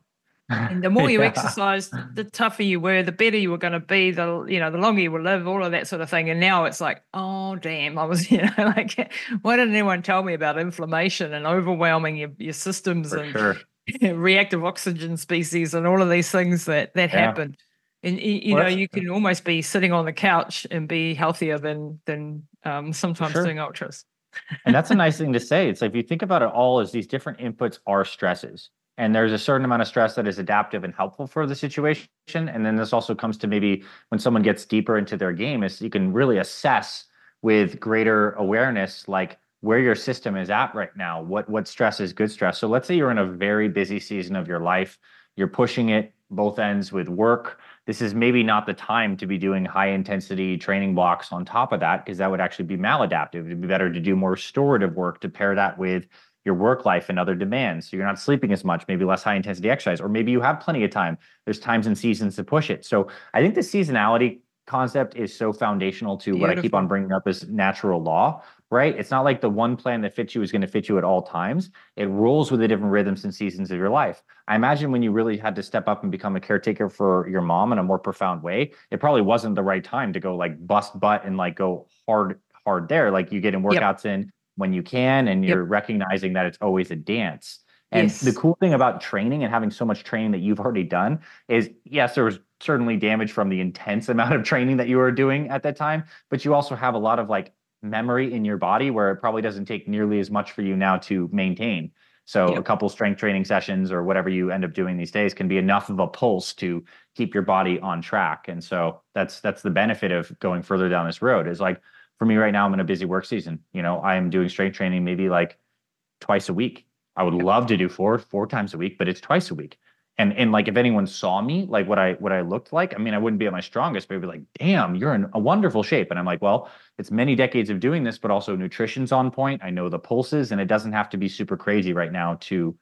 And the more you Yeah. exercised, the tougher you were, the better you were going to be, the you know, the longer you will live, all of that sort of thing. And now it's like, oh damn, I was, you know, like, why didn't anyone tell me about inflammation and overwhelming your, your systems For and sure. reactive oxygen species and all of these things that that Yeah. happen. And you Well, know, you can almost be sitting on the couch and be healthier than than um, sometimes sure. doing ultras. and that's a nice thing to say. It's like if you think about it all as these different inputs are stresses. And there's a certain amount of stress that is adaptive and helpful for the situation. And then this also comes to maybe when someone gets deeper into their game, is you can really assess with greater awareness, like where your system is at right now. What what stress is good stress. So let's say you're in a very busy season of your life, you're pushing it both ends with work. This is maybe not the time to be doing high intensity training blocks on top of that, because that would actually be maladaptive. It'd be better to do more restorative work to pair that with your work life and other demands. So you're not sleeping as much, maybe less high intensity exercise, or maybe you have plenty of time. There's times and seasons to push it. So I think the seasonality concept is so foundational to what I keep on bringing up as natural law, right? It's not like the one plan that fits you is going to fit you at all times. It rolls with the different rhythms and seasons of your life. I imagine when you really had to step up and become a caretaker for your mom in a more profound way, it probably wasn't the right time to go like bust butt and like go hard, hard there. Like you getting Yep. workouts in when you can and you're recognizing that it's always a dance. And the cool thing about training and having so much training that you've already done is yes, there was certainly damage from the intense amount of training that you were doing at that time, but you also have a lot of like memory in your body where it probably doesn't take nearly as much for you now to maintain. So a couple strength training sessions or whatever you end up doing these days can be enough of a pulse to keep your body on track. And so that's that's the benefit of going further down this road is like for me right now I'm in a busy work season. You know, I am doing strength training maybe like twice a week. I would love to do four four times a week, but it's twice a week. and and like if anyone saw me like what i what i looked like i mean i wouldn't be at my strongest but it'd be like damn you're in a wonderful shape and i'm like well it's many decades of doing this but also nutrition's on point i know the pulses and it doesn't have to be super crazy right now to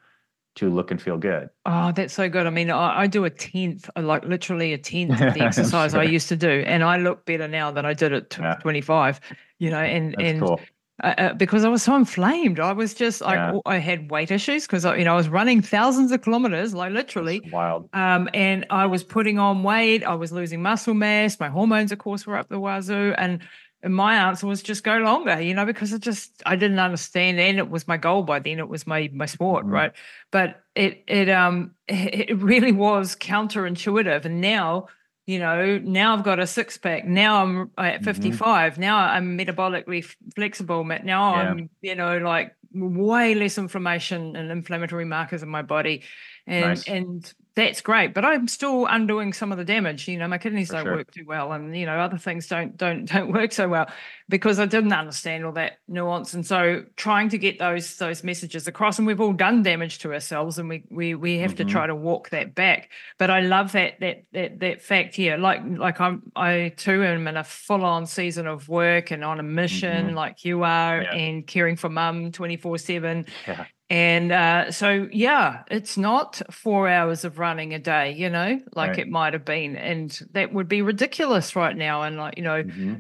to look and feel good oh that's so good i mean i, I do a tenth like literally a tenth of the exercise sure. i used to do and i look better now than i did at yeah. 25 you know and that's and cool. Uh, uh, because I was so inflamed. I was just like yeah. I had weight issues because you know I was running thousands of kilometers, like literally That's wild. Um, and I was putting on weight. I was losing muscle mass. My hormones, of course, were up the wazoo. And, and my answer was just go longer, you know, because I just I didn't understand. And it was my goal by then. It was my my sport, mm-hmm. right? But it it um it really was counterintuitive. And now you know now i've got a six pack now i'm at mm-hmm. 55 mm-hmm. now i'm metabolically flexible now yeah. i'm you know like way less inflammation and inflammatory markers in my body and nice. and that's great but i'm still undoing some of the damage you know my kidneys For don't sure. work too well and you know other things don't don't don't work so well because i didn't understand all that nuance and so trying to get those those messages across and we've all done damage to ourselves and we we we have mm-hmm. to try to walk that back but i love that that that that fact here like like i'm i too am in a full-on season of work and on a mission mm-hmm. like you are yeah. and caring for mum 24 7 yeah and uh, so, yeah, it's not four hours of running a day, you know, like right. it might have been. And that would be ridiculous right now. And, like, you know, mm-hmm.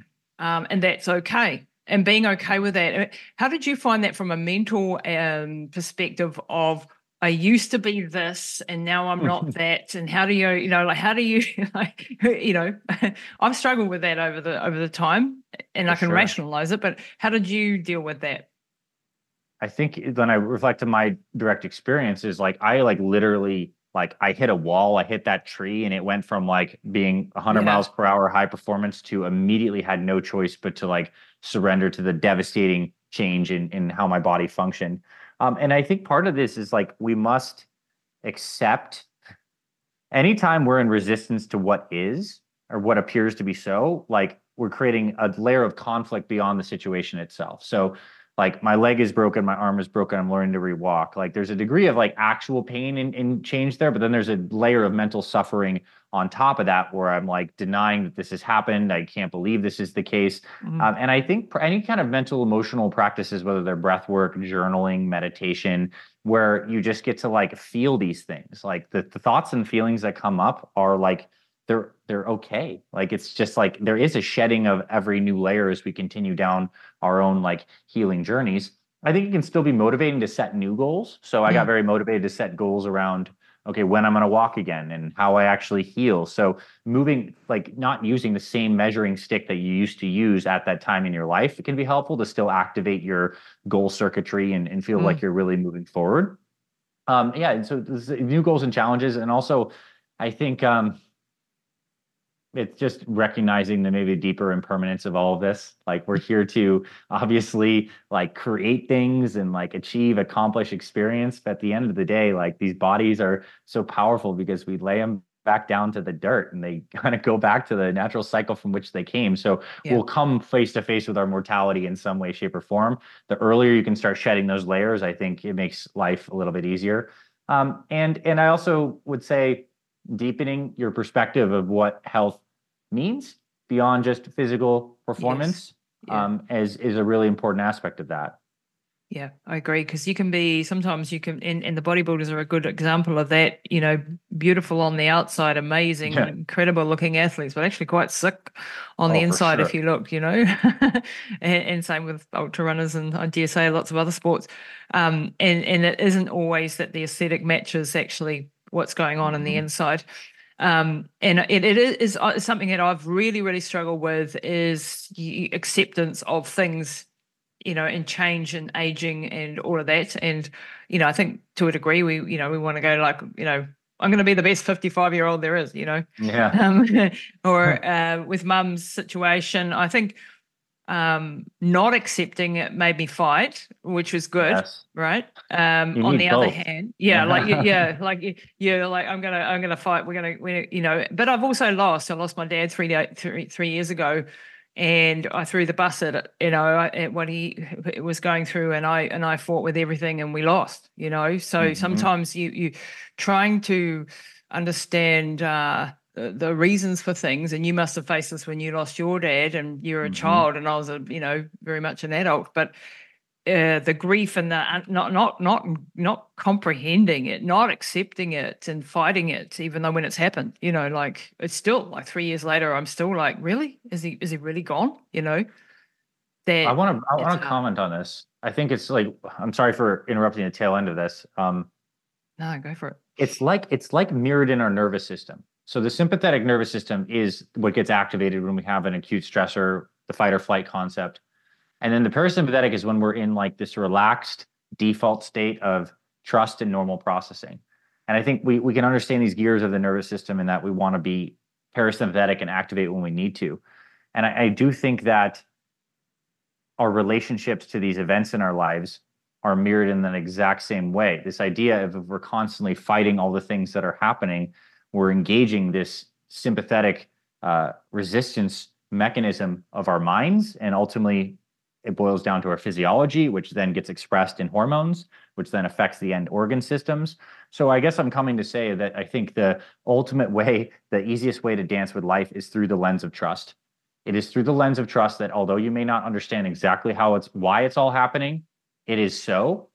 um, and that's okay. And being okay with that. Uh, how did you find that from a mental um, perspective of, I used to be this and now I'm not that. And how do you, you know, like, how do you, like, you know, I've struggled with that over the, over the time and For I can sure. rationalize it, but how did you deal with that? I think when I reflect on my direct experiences, like I like literally like I hit a wall, I hit that tree, and it went from like being 100 yeah. miles per hour high performance to immediately had no choice but to like surrender to the devastating change in in how my body functioned. Um, and I think part of this is like we must accept anytime we're in resistance to what is or what appears to be so, like we're creating a layer of conflict beyond the situation itself. So like my leg is broken, my arm is broken, I'm learning to rewalk. Like there's a degree of like actual pain and, and change there, but then there's a layer of mental suffering on top of that where I'm like denying that this has happened. I can't believe this is the case. Mm-hmm. Um, and I think any kind of mental emotional practices, whether they're breath work, journaling, meditation, where you just get to like feel these things, like the, the thoughts and feelings that come up are like they're they're okay. Like it's just like there is a shedding of every new layer as we continue down our own like healing journeys. I think it can still be motivating to set new goals. So i got mm. very motivated to set goals around okay when i'm going to walk again and how i actually heal. So moving like not using the same measuring stick that you used to use at that time in your life it can be helpful to still activate your goal circuitry and, and feel mm. like you're really moving forward. Um yeah and so new goals and challenges. And also i think um it's just recognizing the maybe deeper impermanence of all of this. Like we're here to obviously like create things and like achieve accomplish experience. But at the end of the day like these bodies are so powerful because we lay them back down to the dirt and they kind of go back to the natural cycle from which they came. So yeah. we'll come face to face with our mortality in some way shape or form. The earlier you can start shedding those layers i think it makes life a little bit easier. Um, and and i also would say deepening your perspective of what health means beyond just physical performance yes. yeah. um, is is a really important aspect of that. Yeah, I agree. Because you can be sometimes you can, and, and the bodybuilders are a good example of that. You know, beautiful on the outside, amazing, yeah. incredible looking athletes, but actually quite sick on oh, the inside sure. if you look. You know, and, and, same with ultra runners and I dare say lots of other sports. Um, and and it isn't always that the aesthetic matches actually what's going on mm-hmm. in the mm-hmm. inside. Um, and it, it is uh, something that I've really, really struggled with is acceptance of things, you know, and change and aging and all of that. And, you know, I think to a degree, we, you know, we want to go like, you know, I'm going to be the best 55 year old there is, you know. Yeah. Um, or uh, with mum's situation, I think um, not accepting it made me fight, which was good, yes. right? Um, on the both. other hand, yeah, like yeah, like you're like I'm gonna I'm gonna fight. We're gonna we you know, but I've also lost. I lost my dad three three three years ago, and I threw the bus at it, you know, at what he was going through, and I and I fought with everything, and we lost, you know. So mm-hmm. sometimes you you trying to understand uh, the reasons for things, and you must have faced this when you lost your dad, and you're a mm-hmm. child, and I was a you know very much an adult, but uh, the grief and the uh, not not not not comprehending it, not accepting it, and fighting it, even though when it's happened, you know, like it's still like three years later, I'm still like, really, is he is he really gone? You know, that I want to I want to comment on this. I think it's like I'm sorry for interrupting the tail end of this. Um, no, go for it. It's like it's like mirrored in our nervous system. So the sympathetic nervous system is what gets activated when we have an acute stressor, the fight or flight concept and then the parasympathetic is when we're in like this relaxed default state of trust and normal processing. And I think we we can understand these gears of the nervous system and that we want to be parasympathetic and activate when we need to. And I, I do think that our relationships to these events in our lives are mirrored in that exact same way. This idea of we're constantly fighting all the things that are happening, we're engaging this sympathetic uh, resistance mechanism of our minds and ultimately it boils down to our physiology, which then gets expressed in hormones, which then affects the end organ systems. So I guess I'm coming to say that I think the ultimate way, the easiest way to dance with life is through the lens of trust. It is through the lens of trust that although you may not understand exactly how it's why it's all happening, it is so.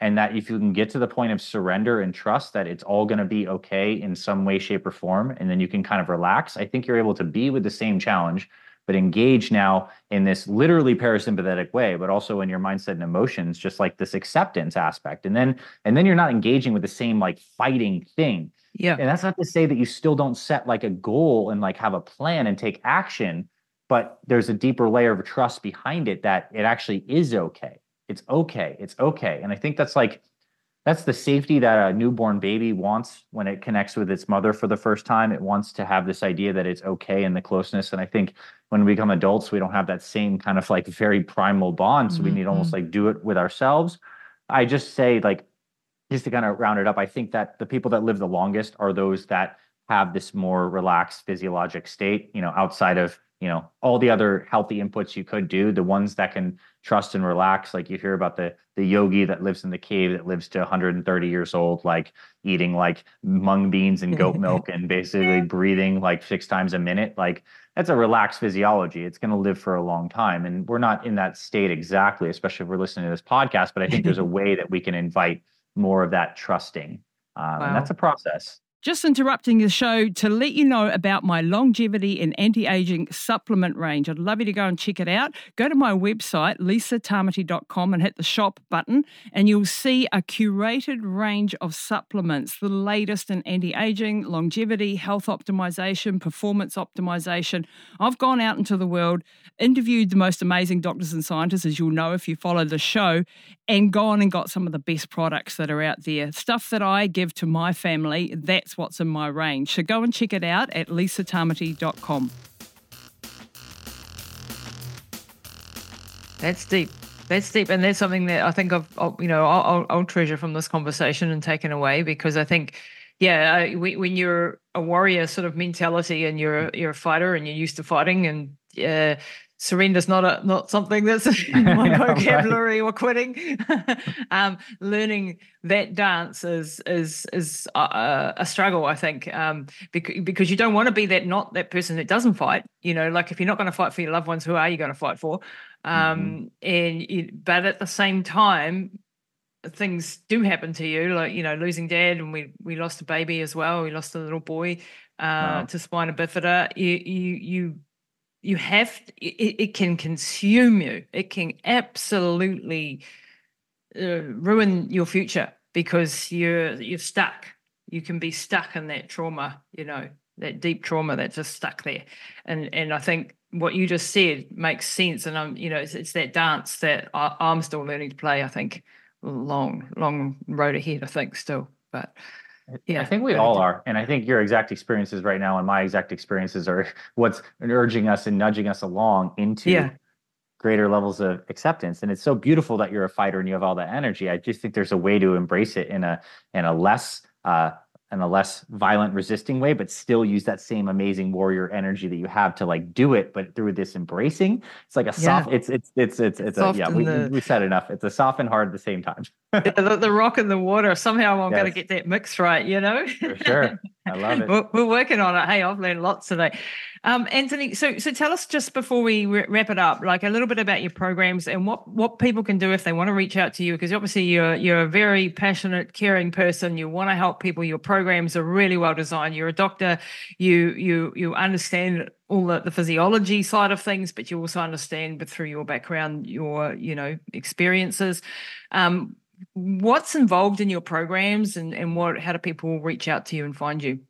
And that if you can get to the point of surrender and trust that it's all going to be okay in some way, shape, or form, and then you can kind of relax, I think you're able to be with the same challenge but engage now in this literally parasympathetic way but also in your mindset and emotions just like this acceptance aspect. And then and then you're not engaging with the same like fighting thing. Yeah. And that's not to say that you still don't set like a goal and like have a plan and take action but there's a deeper layer of trust behind it that it actually is okay it's okay it's okay and i think that's like that's the safety that a newborn baby wants when it connects with its mother for the first time. It wants to have this idea that it's okay and the closeness. And I think when we become adults, we don't have that same kind of like very primal bond. So mm-hmm. we need almost mm-hmm. like do it with ourselves. I just say like just to kind of round it up, I think that the people that live the longest are those that have this more relaxed physiologic state, you know, outside of you know all the other healthy inputs you could do the ones that can trust and relax like you hear about the the yogi that lives in the cave that lives to 130 years old like eating like mung beans and goat milk and basically breathing like six times a minute like that's a relaxed physiology. It's going to live for a long time. And we're not in that state exactly especially if we're listening to this podcast but i think there's a way that we can invite more of that trusting. Um, wow. and that's a process just interrupting the show to let you know about my longevity and anti aging supplement range. I'd love you to go and check it out. Go to my website, lisatamati.com, and hit the shop button, and you'll see a curated range of supplements, the latest in anti aging, longevity, health optimization, performance optimization. I've gone out into the world, interviewed the most amazing doctors and scientists, as you'll know if you follow the show, and gone and got some of the best products that are out there. Stuff that I give to my family. That's what's in my range. So go and check it out at lisatamati.com. That's deep. That's deep, and that's something that I think I've, you know, I'll, I'll treasure from this conversation and taken away because I think, yeah, when you're a warrior sort of mentality and you're you're a fighter and you're used to fighting and uh, surrender's not a not something that's in my vocabulary right. or quitting. um, learning that dance is is is a, a struggle, I think, um, because because you don't want to be that not that person that doesn't fight. You know, like if you're not going to fight for your loved ones, who are you going to fight for? Um, mm-hmm. And you, but at the same time, things do happen to you, like you know, losing dad, and we we lost a baby as well. We lost a little boy uh, wow. to spina bifida. You you you you have it, it can consume you. It can absolutely uh, ruin your future because you're you're stuck. You can be stuck in that trauma you know that deep trauma that's just stuck there. And and i think what you just said makes sense. And i'm you know it's, it's that dance that I, i'm still learning to play i think. Long long road ahead i think still. But yeah, I think we all are. And I think your exact experiences right now and my exact experiences are what's urging us and nudging us along into yeah. greater levels of acceptance. And it's so beautiful that you're a fighter and you have all that energy. I just think there's a way to embrace it in a in a less uh in a less violent, resisting way, but still use that same amazing warrior energy that you have to like do it, but through this embracing. It's like a soft. Yeah. It's it's it's it's it's, a yeah. We, the, we said enough. It's a soft and hard at the same time. the, the, rock and the water. Somehow I'm yes. going to get that mix right. You know. For sure. I love it. We're, we're, working on it. Hey, I've learned lots today. Um, Anthony, so so tell us just before we wrap it up, like a little bit about your programs and what what people can do if they want to reach out to you, because obviously you're you're a very passionate, caring person. You want to help people. Your programs are really well designed. You're a doctor. You you you understand all the, the physiology side of things, but you also understand, but through your background, your you know experiences. Um, what's involved in your programs, and and what how do people reach out to you and find you?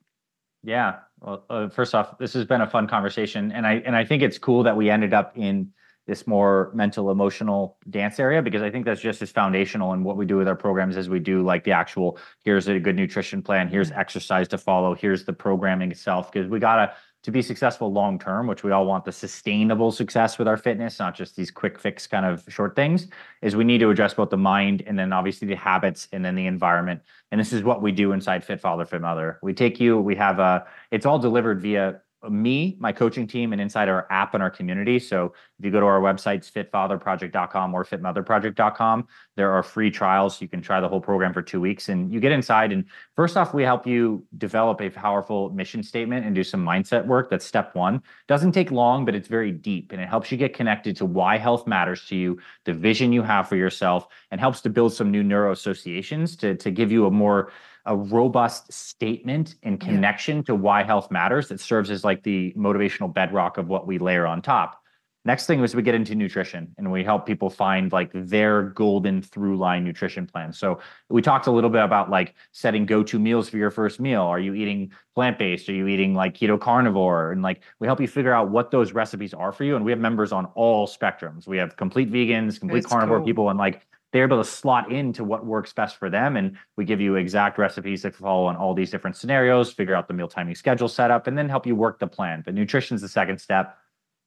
Yeah, well, uh, first off, this has been a fun conversation, and I and I think it's cool that we ended up in this more mental emotional dance area because I think that's just as foundational in what we do with our programs as we do like the actual here's a good nutrition plan, here's mm-hmm. exercise to follow, here's the programming itself because we gotta to be successful long term, which we all want the sustainable success with our fitness, not just these quick fix kind of short things, is we need to address both the mind and then obviously the habits and then the environment. And this is what we do inside Fit Father, Fit Mother. We take you, we have a, it's all delivered via me, my coaching team, and inside our app and our community. So if you go to our websites, fitfatherproject.com or fitmotherproject.com, there are free trials. You can try the whole program for two weeks and you get inside. And first off, we help you develop a powerful mission statement and do some mindset work. That's step one. Doesn't take long, but it's very deep and it helps you get connected to why health matters to you, the vision you have for yourself, and helps to build some new neuroassociations to, to give you a more a robust statement and connection yeah. to why health matters that serves as like the motivational bedrock of what we layer on top. Next thing is we get into nutrition and we help people find like their golden through line nutrition plan. So we talked a little bit about like setting go-to meals for your first meal. Are you eating plant-based? Are you eating like keto carnivore? And like we help you figure out what those recipes are for you. And we have members on all spectrums. We have complete vegans, complete That's carnivore cool. people, and like they're able to slot into what works best for them. And we give you exact recipes that follow on all these different scenarios, figure out the meal timing schedule setup, and then help you work the plan. But nutrition's the second step.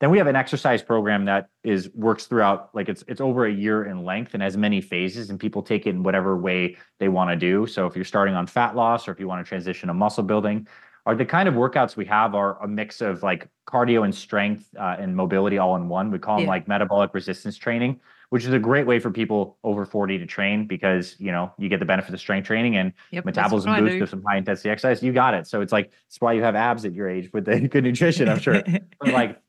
Then we have an exercise program that is works throughout, like it's it's over a year in length and has many phases, and people take it in whatever way they want to do. So if you're starting on fat loss or if you want to transition to muscle building, are the kind of workouts we have are a mix of like cardio and strength uh, and mobility all in one. We call them yeah. like metabolic resistance training which is a great way for people over 40 to train because you know you get the benefit of strength training and yep, metabolism boost with some high intensity exercise. You got it. So it's like that's why you have abs at your age with the good nutrition, I'm sure. but like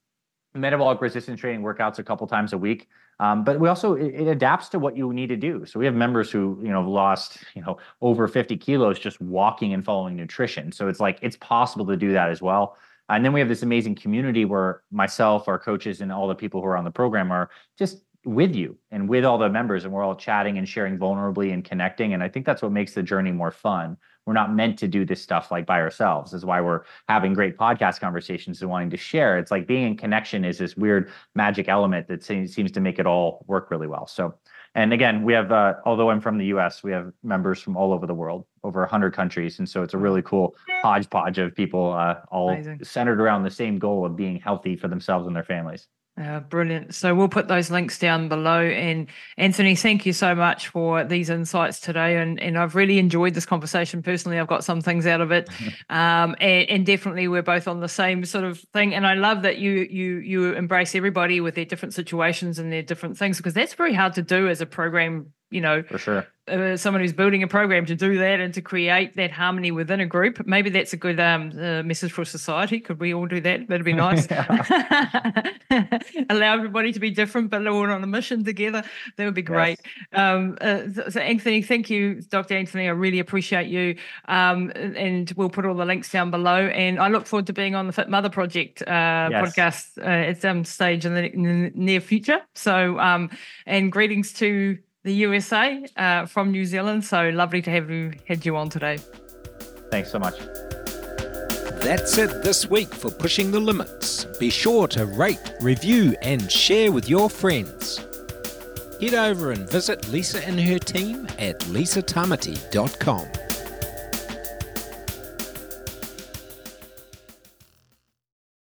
metabolic resistance training workouts a couple times a week. Um, but we also it, it, adapts to what you need to do. So we have members who you know lost you know over 50 kilos just walking and following nutrition. So it's like it's possible to do that as well. And then we have this amazing community where myself, our coaches, and all the people who are on the program are just with you and with all the members and we're all chatting and sharing vulnerably and connecting and i think that's what makes the journey more fun. We're not meant to do this stuff like by ourselves this is why we're having great podcast conversations and wanting to share. It's like being in connection is this weird magic element that seems to make it all work really well. So and again we have uh, although i'm from the us we have members from all over the world over 100 countries and so it's a really cool hodgepodge of people uh, all Amazing. centered around the same goal of being healthy for themselves and their families uh, brilliant. So we'll put those links down below. And Anthony, thank you so much for these insights today. And and I've really enjoyed this conversation personally. I've got some things out of it, um, and, and definitely we're both on the same sort of thing. And I love that you you you embrace everybody with their different situations and their different things because that's very hard to do as a program you know, for sure. Uh, someone who's building a program to do that and to create that harmony within a group. Maybe that's a good um, uh, message for society. Could we all do that? That'd be nice. Allow everybody to be different, but all on a mission together. That would be great. Yes. Um, uh, so, Anthony, thank you, Dr. Anthony. I really appreciate you. Um, and we'll put all the links down below. And I look forward to being on the Fit Mother Project uh, yes. podcast uh, at some stage in the, in the near future. So, um, and greetings to the USA uh, from New Zealand. So lovely to have you had you on today. Thanks so much. That's it this week for Pushing the Limits. Be sure to rate, review, and share with your friends. Head over and visit Lisa and her team at lisatamati.com.